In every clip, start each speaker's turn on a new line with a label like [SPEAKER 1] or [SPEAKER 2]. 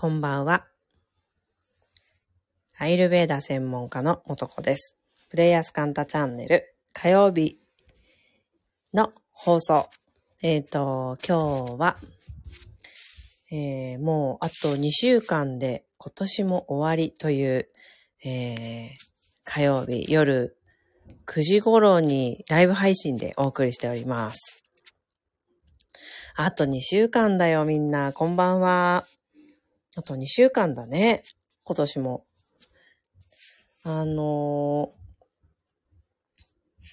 [SPEAKER 1] こんばんは。アイルベーダ専門家のもとこです。プレイヤースカンタチャンネル火曜日の放送。えっ、ー、と、今日は、えー、もうあと2週間で今年も終わりという、えー、火曜日夜9時頃にライブ配信でお送りしております。あと2週間だよみんな。こんばんは。あと2週間だね。今年も。あのー、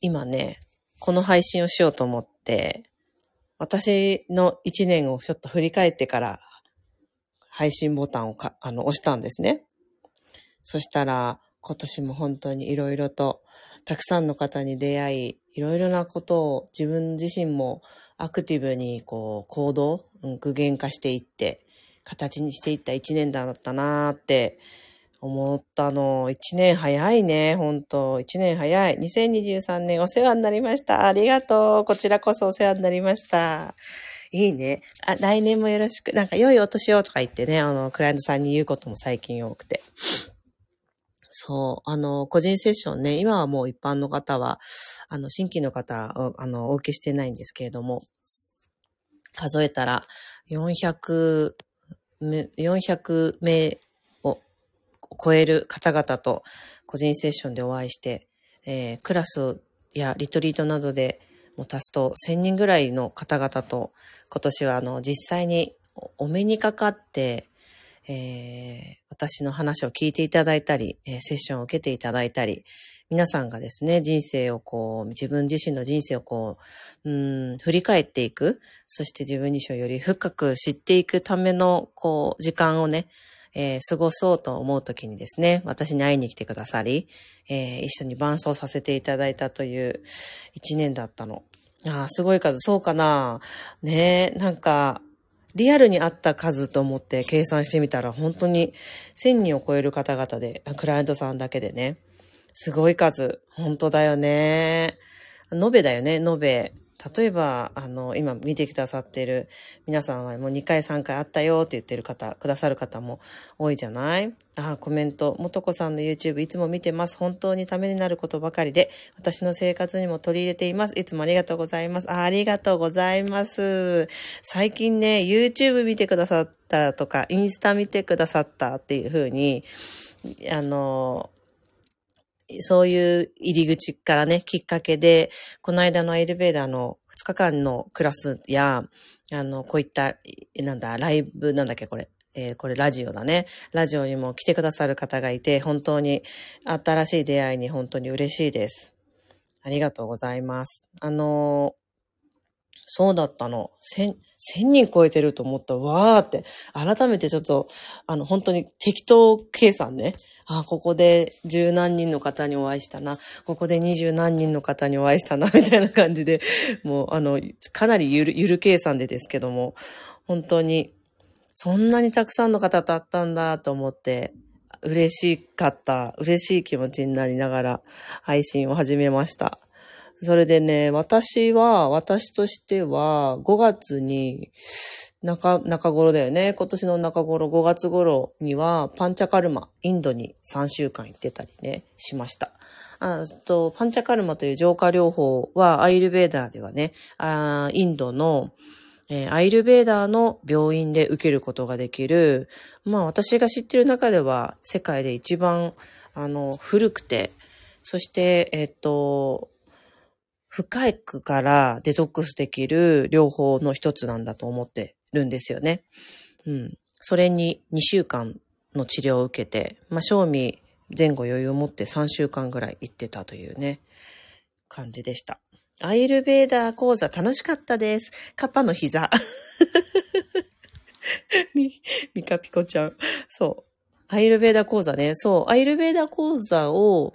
[SPEAKER 1] 今ね、この配信をしようと思って、私の1年をちょっと振り返ってから配信ボタンをかあの押したんですね。そしたら今年も本当に色々とたくさんの方に出会い、いろいろなことを自分自身もアクティブにこう行動、具現化していって、形にしていった一年だったなーって思ったの。一年早いね、ほんと。一年早い。2023年お世話になりました。ありがとう。こちらこそお世話になりました。いいね。あ、来年もよろしく。なんか良いお年をとか言ってね、あの、クライアントさんに言うことも最近多くて。そう。あの、個人セッションね、今はもう一般の方は、あの、新規の方、あの、お受けしてないんですけれども、数えたら、400 400名を超える方々と個人セッションでお会いして、えー、クラスやリトリートなどでも足すと1000人ぐらいの方々と今年はあの実際にお目にかかって、えー、私の話を聞いていただいたり、えー、セッションを受けていただいたり、皆さんがですね、人生をこう、自分自身の人生をこう、うん、振り返っていく、そして自分自身をより深く知っていくための、こう、時間をね、えー、過ごそうと思うときにですね、私に会いに来てくださり、えー、一緒に伴奏させていただいたという一年だったの。ああ、すごい数、そうかな。ねえ、なんか、リアルにあった数と思って計算してみたら、本当に1000人を超える方々で、クライアントさんだけでね、すごい数。本当だよね。延べだよね、延べ。例えば、あの、今見てくださっている皆さんはもう2回3回あったよって言ってる方、くださる方も多いじゃない？ああ、コメント。もとこさんの YouTube いつも見てます。本当にためになることばかりで、私の生活にも取り入れています。いつもありがとうございます。あありがとうございます。最近ね、YouTube 見てくださったとか、インスタ見てくださったっていう風に、あの、そういう入り口からね、きっかけで、この間のエレベーダーの2日間のクラスや、あの、こういった、なんだ、ライブ、なんだっけ、これ。えー、これラジオだね。ラジオにも来てくださる方がいて、本当に新しい出会いに本当に嬉しいです。ありがとうございます。あのそうだったの。千、千人超えてると思った。わーって。改めてちょっと、あの、本当に適当計算ね。あ、ここで十何人の方にお会いしたな。ここで二十何人の方にお会いしたな。みたいな感じで、もう、あの、かなりゆる、ゆる計算でですけども、本当に、そんなにたくさんの方と会ったんだと思って、嬉しかった、嬉しい気持ちになりながら配信を始めました。それでね、私は、私としては、5月に、中、中頃だよね。今年の中頃、5月頃には、パンチャカルマ、インドに3週間行ってたりね、しました。あと、パンチャカルマという浄化療法は、アイルベーダーではね、あインドの、えー、アイルベーダーの病院で受けることができる、まあ私が知ってる中では世界で一番、あの、古くて、そして、えっ、と、深くからデトックスできる療法の一つなんだと思ってるんですよね。うん。それに2週間の治療を受けて、まあ、賞味前後余裕を持って3週間ぐらい行ってたというね、感じでした。アイルベーダー講座楽しかったです。カッパの膝。み、ミカピコちゃん。そう。アイルベーダー講座ね。そう。アイルベーダー講座を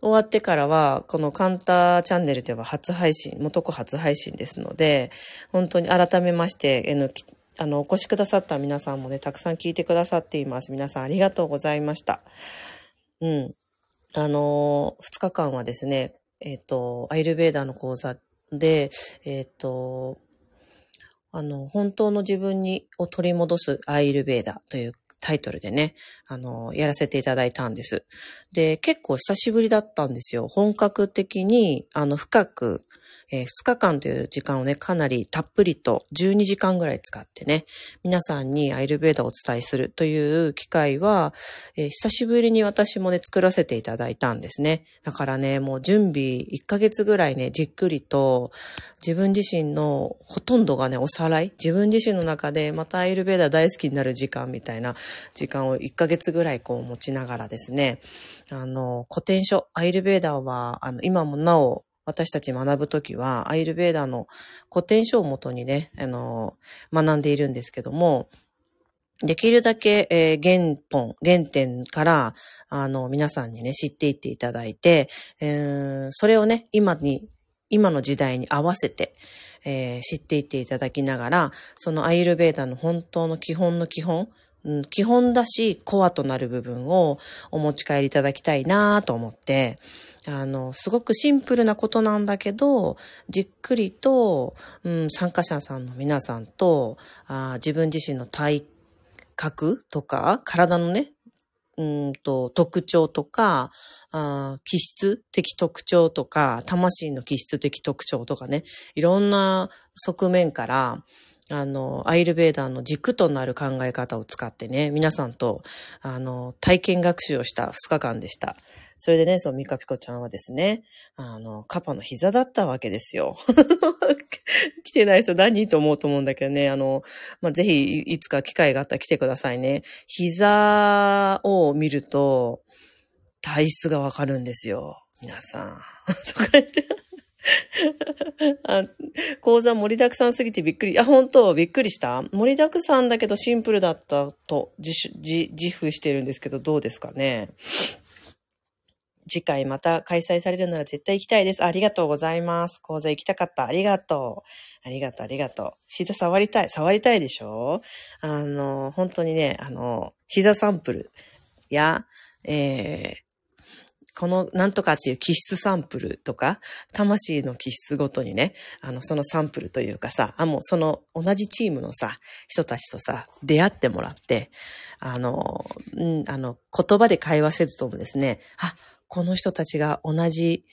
[SPEAKER 1] 終わってからは、このカンターチャンネルでは初配信、元子初配信ですので、本当に改めまして、あの、お越しくださった皆さんもね、たくさん聞いてくださっています。皆さんありがとうございました。うん。あの、二日間はですね、えっ、ー、と、アイルベーダーの講座で、えっ、ー、と、あの、本当の自分に、を取り戻すアイルベーダーというタイトルでね、あの、やらせていただいたんです。で、結構久しぶりだったんですよ。本格的に、あの、深く、えー、2日間という時間をね、かなりたっぷりと12時間ぐらい使ってね、皆さんにアイルベーダーをお伝えするという機会は、えー、久しぶりに私もね、作らせていただいたんですね。だからね、もう準備1ヶ月ぐらいね、じっくりと自分自身のほとんどがね、おさらい、自分自身の中でまたアイルベーダー大好きになる時間みたいな時間を1ヶ月ぐらいこう持ちながらですね、あの、古典書、アイルベーダーは、あの、今もなお私たち学ぶときは、アイルベーダーの古典書をもとにね、あの、学んでいるんですけども、できるだけ、えー、原本、原点から、あの、皆さんにね、知っていっていただいて、えー、それをね、今に、今の時代に合わせて、えー、知っていっていただきながら、そのアイルベーダーの本当の基本の基本、基本だし、コアとなる部分をお持ち帰りいただきたいなと思って、あの、すごくシンプルなことなんだけど、じっくりと、うん、参加者さんの皆さんと、あ自分自身の体格とか、体のね、うんと、特徴とか、あ気質的特徴とか、魂の気質的特徴とかね、いろんな側面から、あの、アイルベーダーの軸となる考え方を使ってね、皆さんと、あの、体験学習をした2日間でした。それでね、そう、ミカピコちゃんはですね、あの、カパの膝だったわけですよ。来てない人何と思うと思うんだけどね、あの、まあ、ぜひ、いつか機会があったら来てくださいね。膝を見ると、体質がわかるんですよ。皆さん。とか言って。あ講座盛りだくさんすぎてびっくり。あ、本当？びっくりした？盛りだくさんだけどシンプルだったと自自自負してるんですけどどうですかね？次回また開催されるなら絶対行きたいです。ありがとうございます。講座行きたかった。ありがとう。ありがとう、ありがとう。膝触りたい。触りたいでしょ？あの、本当にね、あの、膝サンプルや、えー、このなんとかっていう気質サンプルとか、魂の気質ごとにね、あの、そのサンプルというかさ、あ、もうその同じチームのさ、人たちとさ、出会ってもらって、あの、うん、あの、言葉で会話せずともですね、あ、この人たちが同じ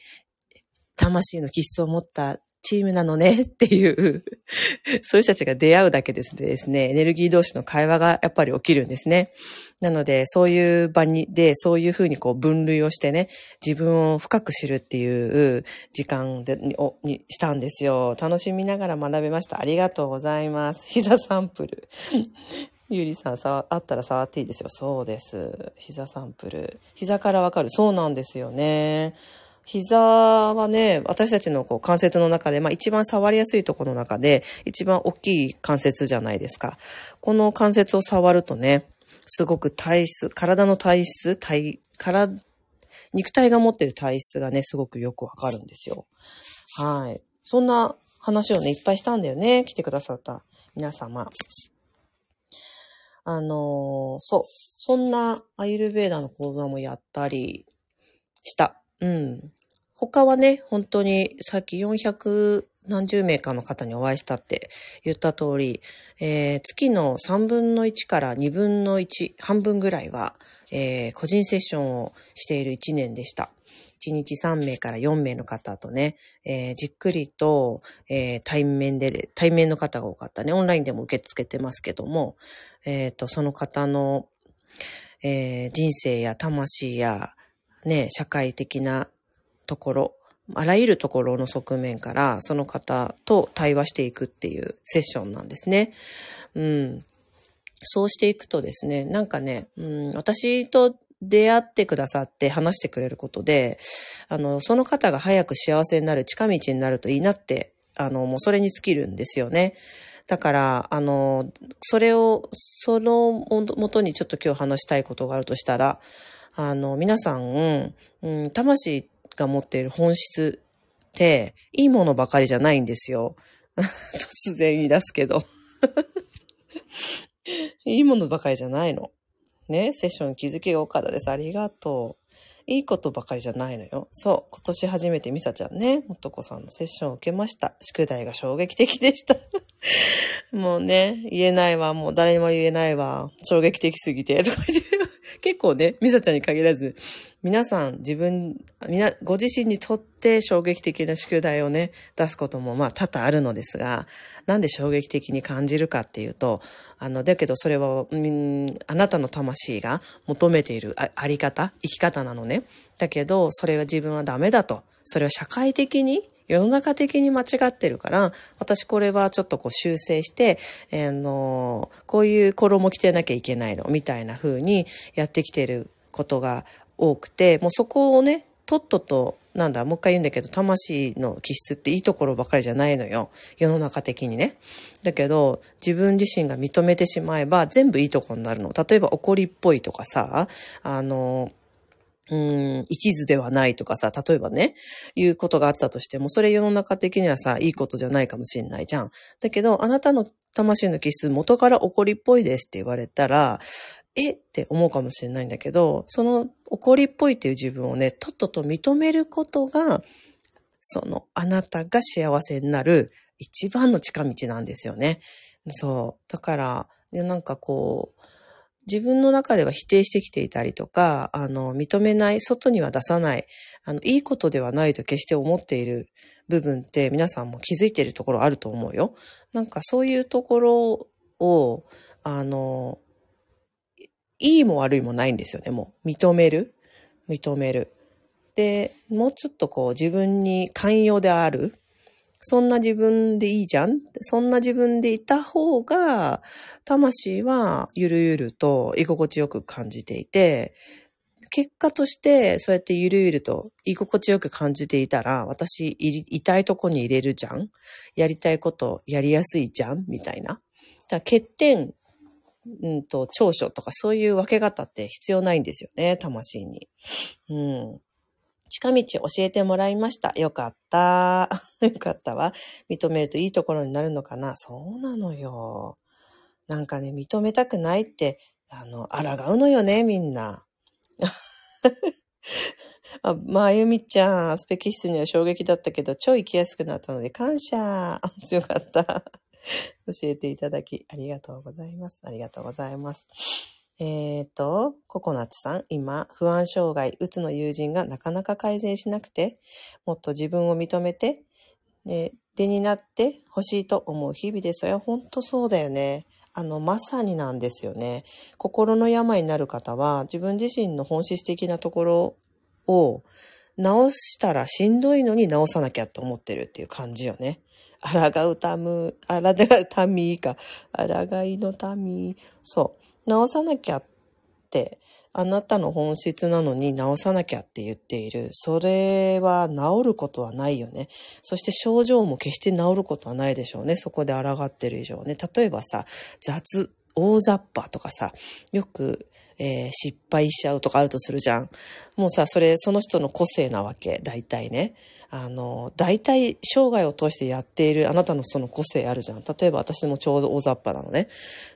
[SPEAKER 1] 魂の気質を持ったチームなのね っていうそういう人たちが出会うだけですね、ですね、エネルギー同士の会話がやっぱり起きるんですね。なので、そういう場に、で、そういうふうにこう分類をしてね、自分を深く知るっていう時間で、を、にしたんですよ。楽しみながら学べました。ありがとうございます。膝サンプル。ゆりさん、さ、あったら触っていいですよ。そうです。膝サンプル。膝からわかる。そうなんですよね。膝はね、私たちのこう関節の中で、まあ一番触りやすいところの中で、一番大きい関節じゃないですか。この関節を触るとね、すごく体質、体の体質、体、体、肉体が持ってる体質がね、すごくよくわかるんですよ。はい。そんな話をね、いっぱいしたんだよね。来てくださった皆様。あのー、そう。そんなアイルベーダの講座もやったりした。うん。他はね、本当にさっき400何十名かの方にお会いしたって言った通り、えー、月の3分の1から2分の1、半分ぐらいは、えー、個人セッションをしている1年でした。1日3名から4名の方とね、えー、じっくりと、え、対面で、対面の方が多かったね。オンラインでも受け付けてますけども、えっ、ー、と、その方の、え人生や魂や、ね、社会的なところ、あらゆるところの側面からその方と対話していくっていうセッションなんですね。うん。そうしていくとですね、なんかね、うん、私と出会ってくださって話してくれることで、あの、その方が早く幸せになる近道になるといいなって、あの、もうそれに尽きるんですよね。だから、あの、それを、そのもとにちょっと今日話したいことがあるとしたら、あの、皆さん、うん、魂が持っている本質って、いいものばかりじゃないんですよ。突然言い出すけど。いいものばかりじゃないの。ね、セッション気づきが岡田です。ありがとう。いいことばかりじゃないのよ。そう。今年初めてミサちゃんね、もとこさんのセッションを受けました。宿題が衝撃的でした。もうね、言えないわ、もう誰にも言えないわ、衝撃的すぎて、とか言って、結構ね、ミサちゃんに限らず、皆さん自分、みな、ご自身にとって衝撃的な宿題をね、出すこともまあ多々あるのですが、なんで衝撃的に感じるかっていうと、あの、だけどそれは、うん、あなたの魂が求めているああり方、生き方なのね。だけど、それは自分はダメだと。それは社会的に世の中的に間違ってるから、私これはちょっとこう修正して、えー、のこういう衣着てなきゃいけないの、みたいな風にやってきてることが多くて、もうそこをね、とっとと、なんだ、もう一回言うんだけど、魂の気質っていいところばかりじゃないのよ。世の中的にね。だけど、自分自身が認めてしまえば、全部いいとこになるの。例えば、怒りっぽいとかさ、あの、うん、一途ではないとかさ、例えばね、いうことがあったとしても、それ世の中的にはさ、いいことじゃないかもしれないじゃん。だけど、あなたの魂の気質元から怒りっぽいですって言われたら、えって思うかもしれないんだけど、その怒りっぽいっていう自分をね、とっとと認めることが、そのあなたが幸せになる一番の近道なんですよね。そう。だから、なんかこう、自分の中では否定してきていたりとか、あの、認めない、外には出さない、あの、いいことではないと決して思っている部分って皆さんも気づいているところあると思うよ。なんかそういうところを、あの、いいも悪いもないんですよね、もう。認める。認める。で、もうちょっとこう自分に寛容である。そんな自分でいいじゃん？そんな自分でいた方が、魂はゆるゆると居心地よく感じていて、結果として、そうやってゆるゆると居心地よく感じていたら、私、いたいとこに入れるじゃん？やりたいことやりやすいじゃん？みたいな。だ欠点、うんと、長所とかそういう分け方って必要ないんですよね、魂に。うん。近道教えてもらいました。よかった。よかったわ。認めるといいところになるのかな。そうなのよ。なんかね、認めたくないって、あの、抗うのよね、みんな。あ、まあ、ゆみちゃん、スペキ室には衝撃だったけど、超行きやすくなったので感謝。よかった。教えていただき、ありがとうございます。ありがとうございます。えっ、ー、と、ココナッツさん、今、不安障害、うつの友人がなかなか改善しなくて、もっと自分を認めて、ね、出になって欲しいと思う日々です。それは本当そうだよね。あの、まさになんですよね。心の病になる方は、自分自身の本質的なところを直したらしんどいのに直さなきゃって思ってるっていう感じよね。あらがうたむ、あらがうたみか。あらがいのたみ。そう。直さなきゃって、あなたの本質なのに直さなきゃって言っている。それは治ることはないよね。そして症状も決して治ることはないでしょうね。そこで抗ってる以上ね。例えばさ、雑、大雑把とかさ、よく、えー、失敗しちゃうとかあるとするじゃん。もうさ、それ、その人の個性なわけ。大体ね。あの、大体生涯を通してやっているあなたのその個性あるじゃん。例えば私もちょうど大雑把なのね。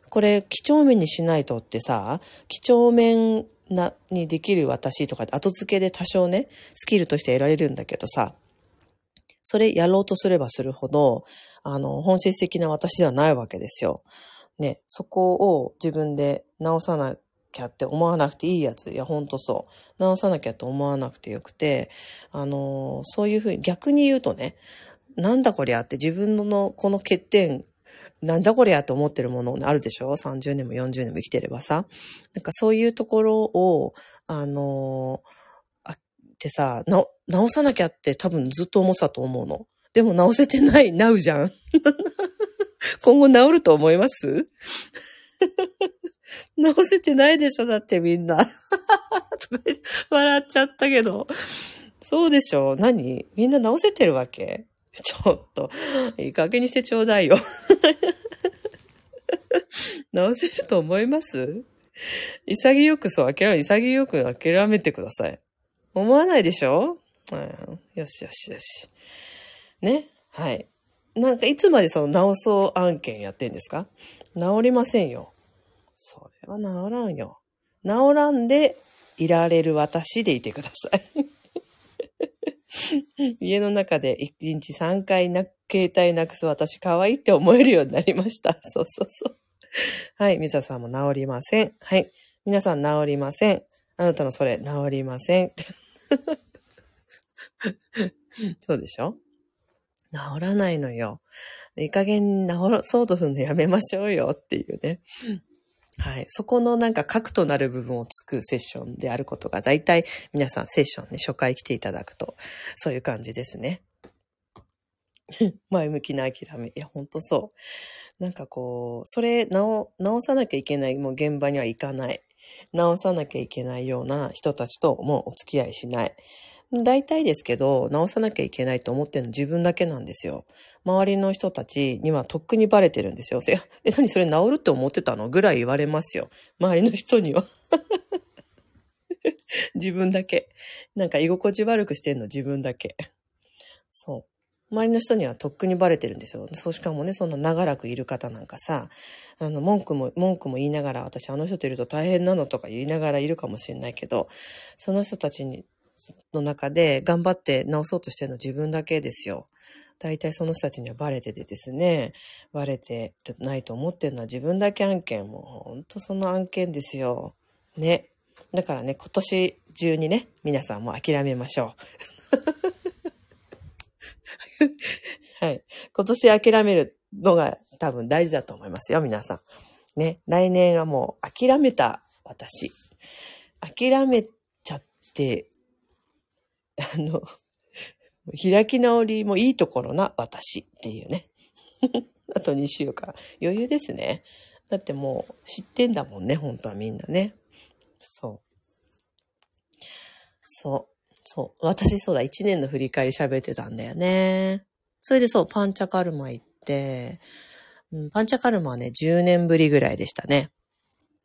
[SPEAKER 1] これ、几帳面にしないとってさ、几帳面な、にできる私とか後付けで多少ね、スキルとして得られるんだけどさ、それやろうとすればするほど、あの、本質的な私ではないわけですよ。ね、そこを自分で直さないきゃって思わなくていいやつ。いや、ほんとそう。直さなきゃと思わなくてよくて、あのそういうふうに逆に言うとね、なんだこりゃって自分のこの欠点、なんだこりゃって思ってるものあるでしょ ?30 年も40年も生きてればさ。なんかそういうところを、あのあってさ、な、直さなきゃって多分ずっと思ってたと思うの。でも直せてない、なうじゃん。今後治ると思います？直せてないでしょだってみんな。笑っちゃったけど。そうでしょ何？みんな直せてるわけ？ちょっと、いい加減にしてちょうだいよ。直せると思います？潔くそう諦め、潔く諦めてください。思わないでしょ？うん。よしよしよし。ね？はい。なんかいつまでその直そう案件やってんですか？治りませんよ。それは治らんよ。治らんでいられる私でいてください。家の中で1日3回な、携帯なくす私可愛いって思えるようになりました。そうそうそう。はい。ミサさんも治りません。はい。皆さん治りません。あなたのそれ治りません。そうでしょ？治らないのよ。いい加減治そうとするのやめましょうよっていうね。はい。そこのなんか核となる部分をつくセッションであることが、大体皆さんセッションね、初回来ていただくと、そういう感じですね。前向きな諦め。いや、ほんとそう。なんかこう、それ直、直さなきゃいけない、もう現場には行かない。直さなきゃいけないような人たちともうお付き合いしない。大体ですけど、直さなきゃいけないと思ってるの自分だけなんですよ。周りの人たちにはとっくにバレてるんですよ。え、何それ治るって思ってたの？ぐらい言われますよ。周りの人には。自分だけ。なんか居心地悪くしてんの？自分だけ。そう。周りの人にはとっくにバレてるんですよ。そうしかもね、そんな長らくいる方なんかさ、あの、文句も、文句も言いながら、私あの人といると大変なのとか言いながらいるかもしれないけど、その人たちにの中で頑張って直そうとしてるの自分だけですよ。大体その人たちにはバレててですね、バレてないと思ってるのは自分だけ案件。もうほんとその案件ですよ。ね。だからね、今年中にね、皆さんも諦めましょう。はい。今年諦めるのが多分大事だと思いますよ、皆さん。ね。来年はもう諦めた私。諦めちゃってあの、開き直りもいいところな私っていうね。あと2週間。余裕ですね。だってもう知ってんだもんね、本当はみんなね。そう。そう。そう。私そうだ、1年の振り返り喋ってたんだよね。それでそう、パンチャカルマ行って、うん、パンチャカルマはね、10年ぶりぐらいでしたね。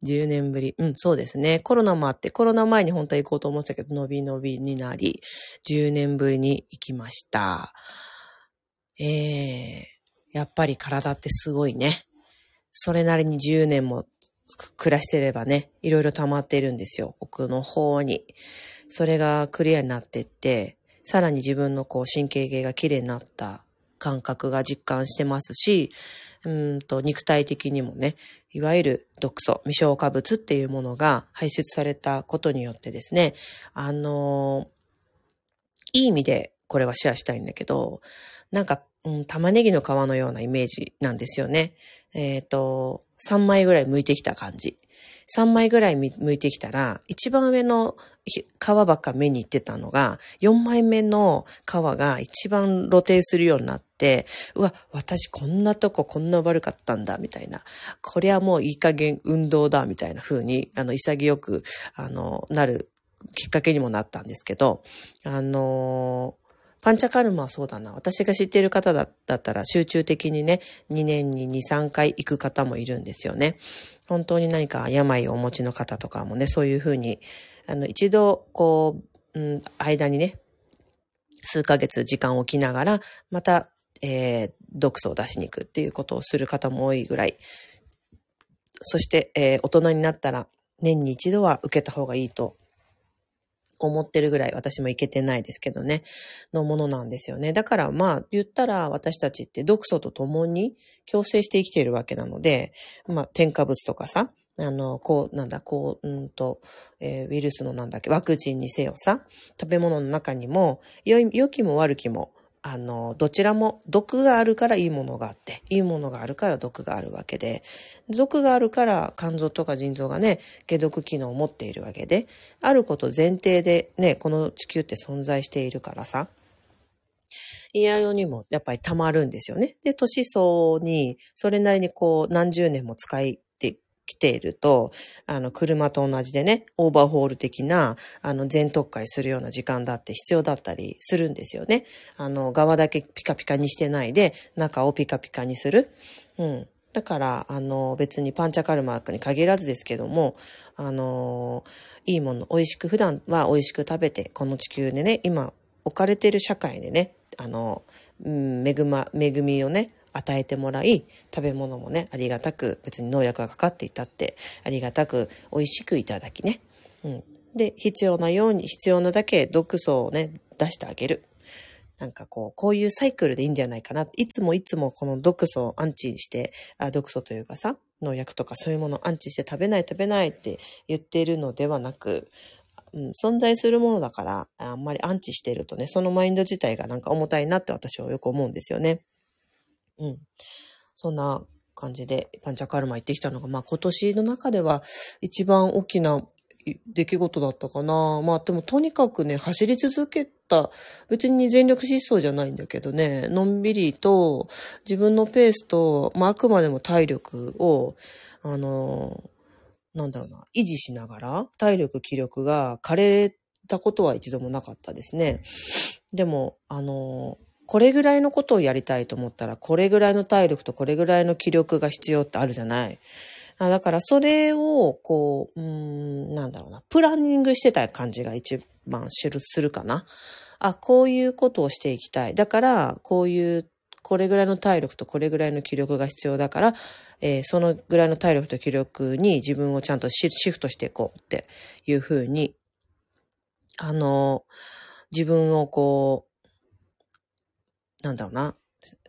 [SPEAKER 1] 10年ぶり。うん、そうですね。コロナもあって、コロナ前に本当は行こうと思ってたけど、伸び伸びになり、10年ぶりに行きました。ええー、やっぱり体ってすごいね。それなりに10年も暮らしてればね、いろいろ溜まってるんですよ。奥の方に。それがクリアになっていって、さらに自分のこう神経系が綺麗になった感覚が実感してますし、うんと肉体的にもね、いわゆる毒素、未消化物っていうものが排出されたことによってですね、あのいい意味でこれはシェアしたいんだけど、なんか、うん、玉ねぎの皮のようなイメージなんですよね。えっ、ー、と、3枚ぐらい剥いてきた感じ。3枚ぐらい剥いてきたら、一番上の皮ばっか目に行ってたのが、4枚目の皮が一番露呈するようになって、うわ、私こんなとここんな悪かったんだ、みたいな。これはもういい加減運動だ、みたいな風に、あの、潔く、あの、なるきっかけにもなったんですけど、あのパンチャカルマはそうだな。私が知っている方だったら集中的にね、2年に2、3回行く方もいるんですよね。本当に何か病をお持ちの方とかもね、そういうふうに、あの、一度、こう、うん、間にね、数ヶ月時間を置きながら、また、えー、毒素を出しに行くっていうことをする方も多いぐらい。そして、えー、大人になったら、年に一度は受けた方がいいと思ってるぐらい私もいけてないですけどね、のものなんですよね。だからまあ言ったら私たちって毒素と共に共生して生きているわけなので、まあ添加物とかさ、あの、こう、なんだ、こう、うんと、えー、ウイルスのなんだっけ、ワクチンにせよさ、食べ物の中にも、良きも悪きも、あの、どちらも毒があるからいいものがあって、いいものがあるから毒があるわけで、毒があるから肝臓とか腎臓がね、解毒機能を持っているわけで、あること前提でね、この地球って存在しているからさ、嫌用にもやっぱり溜まるんですよね。で、年相に、それなりにこう、何十年も使い来ていると、あの、車と同じでね、オーバーホール的な、あの、全特化するような時間だって必要だったりするんですよね。あの、側だけピカピカにしてないで、中をピカピカにする。うん。だから、あの、別にパンチャカルマークに限らずですけども、あの、いいもの、美味しく、普段は美味しく食べて、この地球でね、今置かれている社会でね、あの、うん、恵ま、恵みをね、与えてもらい、食べ物もね、ありがたく、別に農薬がかかっていたって、ありがたく美味しくいただきね。うん。で、必要なように、必要なだけ毒素をね、出してあげる。なんかこう、こういうサイクルでいいんじゃないかな。いつもいつもこの毒素をアンチして、あ毒素というかさ、農薬とかそういうものをアンチして食べない食べないって言っているのではなく、うん、存在するものだから、あんまりアンチしてるとね、そのマインド自体がなんか重たいなって私はよく思うんですよね。うん。そんな感じでパンチャカルマ行ってきたのが、まあ今年の中では一番大きな出来事だったかな。まあでもとにかくね、走り続けた、別に全力疾走じゃないんだけどね、のんびりと自分のペースと、まああくまでも体力を、あの、なんだろうな、維持しながら、体力、気力が枯れたことは一度もなかったですね。でも、あの、これぐらいのことをやりたいと思ったら、これぐらいの体力とこれぐらいの気力が必要ってあるじゃない。あだからそれを、こう、うん、なんだろうな、プランニングしてた感じが一番するかな。あ、こういうことをしていきたい。だから、こういう、これぐらいの体力とこれぐらいの気力が必要だから、えー、そのぐらいの体力と気力に自分をちゃんとシフトしていこうっていうふうに、あの、自分をこう、なんだろうな、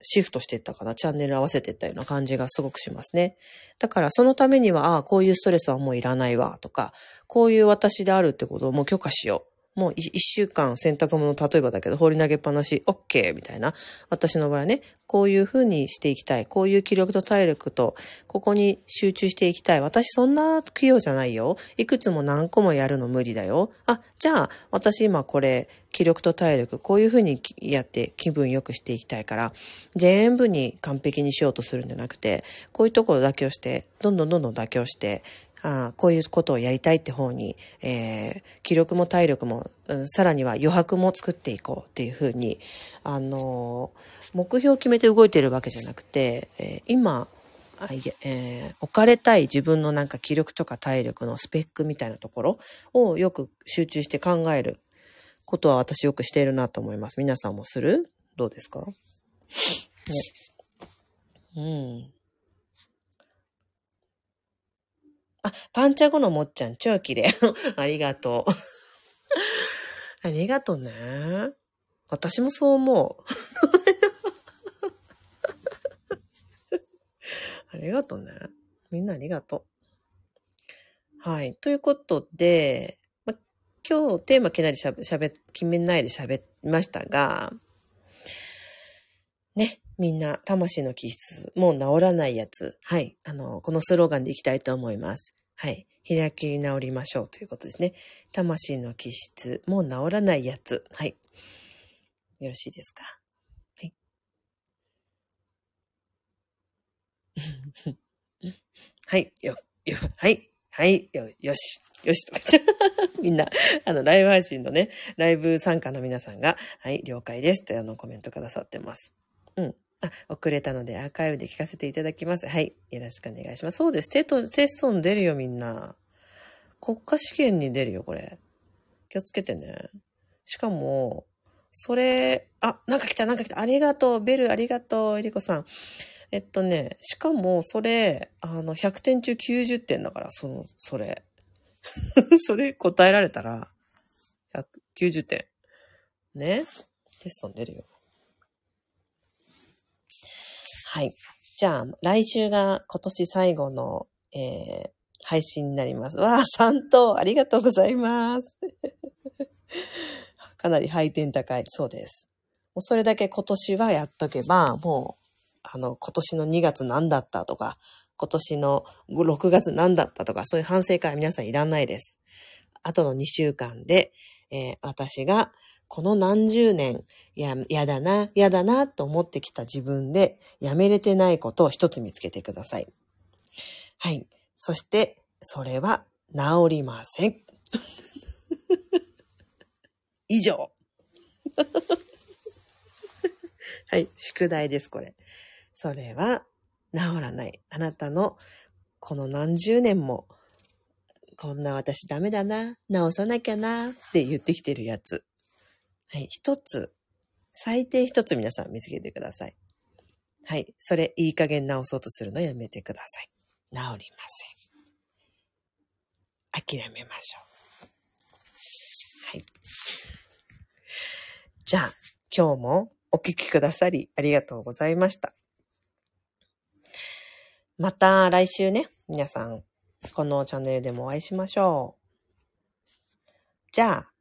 [SPEAKER 1] シフトしていったかな、チャンネル合わせていったような感じがすごくしますね。だからそのためには、ああ、こういうストレスはもういらないわ、とか、こういう私であるってことをもう許可しよう。もう一週間洗濯物、例えばだけど、放り投げっぱなし、OK! みたいな。私の場合はね、こういう風にしていきたい。こういう気力と体力と、ここに集中していきたい。私そんな器用じゃないよ。いくつも何個もやるの無理だよ。あ、じゃあ、私今これ、気力と体力、こういう風にやって気分良くしていきたいから、全部に完璧にしようとするんじゃなくて、こういうところ妥協して、どんどんどんどん妥協して、あこういうことをやりたいって方に、えー、気力も体力も、うん、さらには余白も作っていこうっていうふうに、あのー、目標を決めて動いてるわけじゃなくて、えー、今、えー、置かれたい自分のなんか気力とか体力のスペックみたいなところをよく集中して考えることは私よくしているなと思います。皆さんもする？どうですか？ね。うん。あ、パンチャ後のもっちゃん、超綺麗。ありがとう。ありがとうね。私もそう思う。ありがとうね。みんなありがとう。はい。ということで、ま、今日テーマ決めないでしゃべ、しゃべ、決めないで喋りましたが、ね。みんな、魂の気質、もう治らないやつ。はい。あの、このスローガンでいきたいと思います。はい。開き直りましょうということですね。魂の気質、もう治らないやつ。はい。よろしいですか？はい。はい。よ、よ、はい。はい。よ、よし。よし。みんな、あの、ライブ配信のね、ライブ参加の皆さんが、はい、了解です。とあの、コメントくださってます。うん。あ、遅れたのでアーカイブで聞かせていただきます。はい。よろしくお願いします。そうです。テスト、テストに出るよ、みんな。国家試験に出るよ、これ。気をつけてね。しかも、それ、あ、なんか来た、なんか来た。ありがとう。ベル、ありがとう。えりこさん。えっとね、しかも、それ、あの、100点中90点だから、その、それ。それ答えられたら、190点。ね？テストに出るよ。はい。じゃあ、来週が今年最後の、えー、配信になります。わあ、3等ありがとうございます。かなり配点高い。そうです。もうそれだけ今年はやっとけば、もう、あの、今年の2月何だったとか、今年の6月何だったとか、そういう反省会は皆さんいらないです。あとの2週間で、えー、私がこの何十年、や、やだな、やだな、と思ってきた自分で、やめれてないことを一つ見つけてください。はい。そして、それは治りません。以上。はい。宿題です、これ。それは治らない。あなたのこの何十年も、こんな私ダメだな、治さなきゃな、って言ってきてるやつ。はい、一つ、最低一つ皆さん見つけてください。はい、それいい加減直そうとするのやめてください。治りません。諦めましょう。はい。じゃあ、今日もお聞きくださりありがとうございました。また来週ね、皆さん、このチャンネルでもお会いしましょう。じゃあ、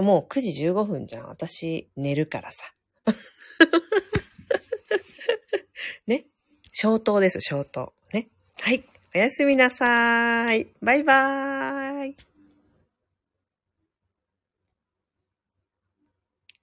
[SPEAKER 1] もう9時15分じゃん。私寝るからさ。ね。消灯です、消灯。ね。はい。おやすみなさーい。バイバーイ。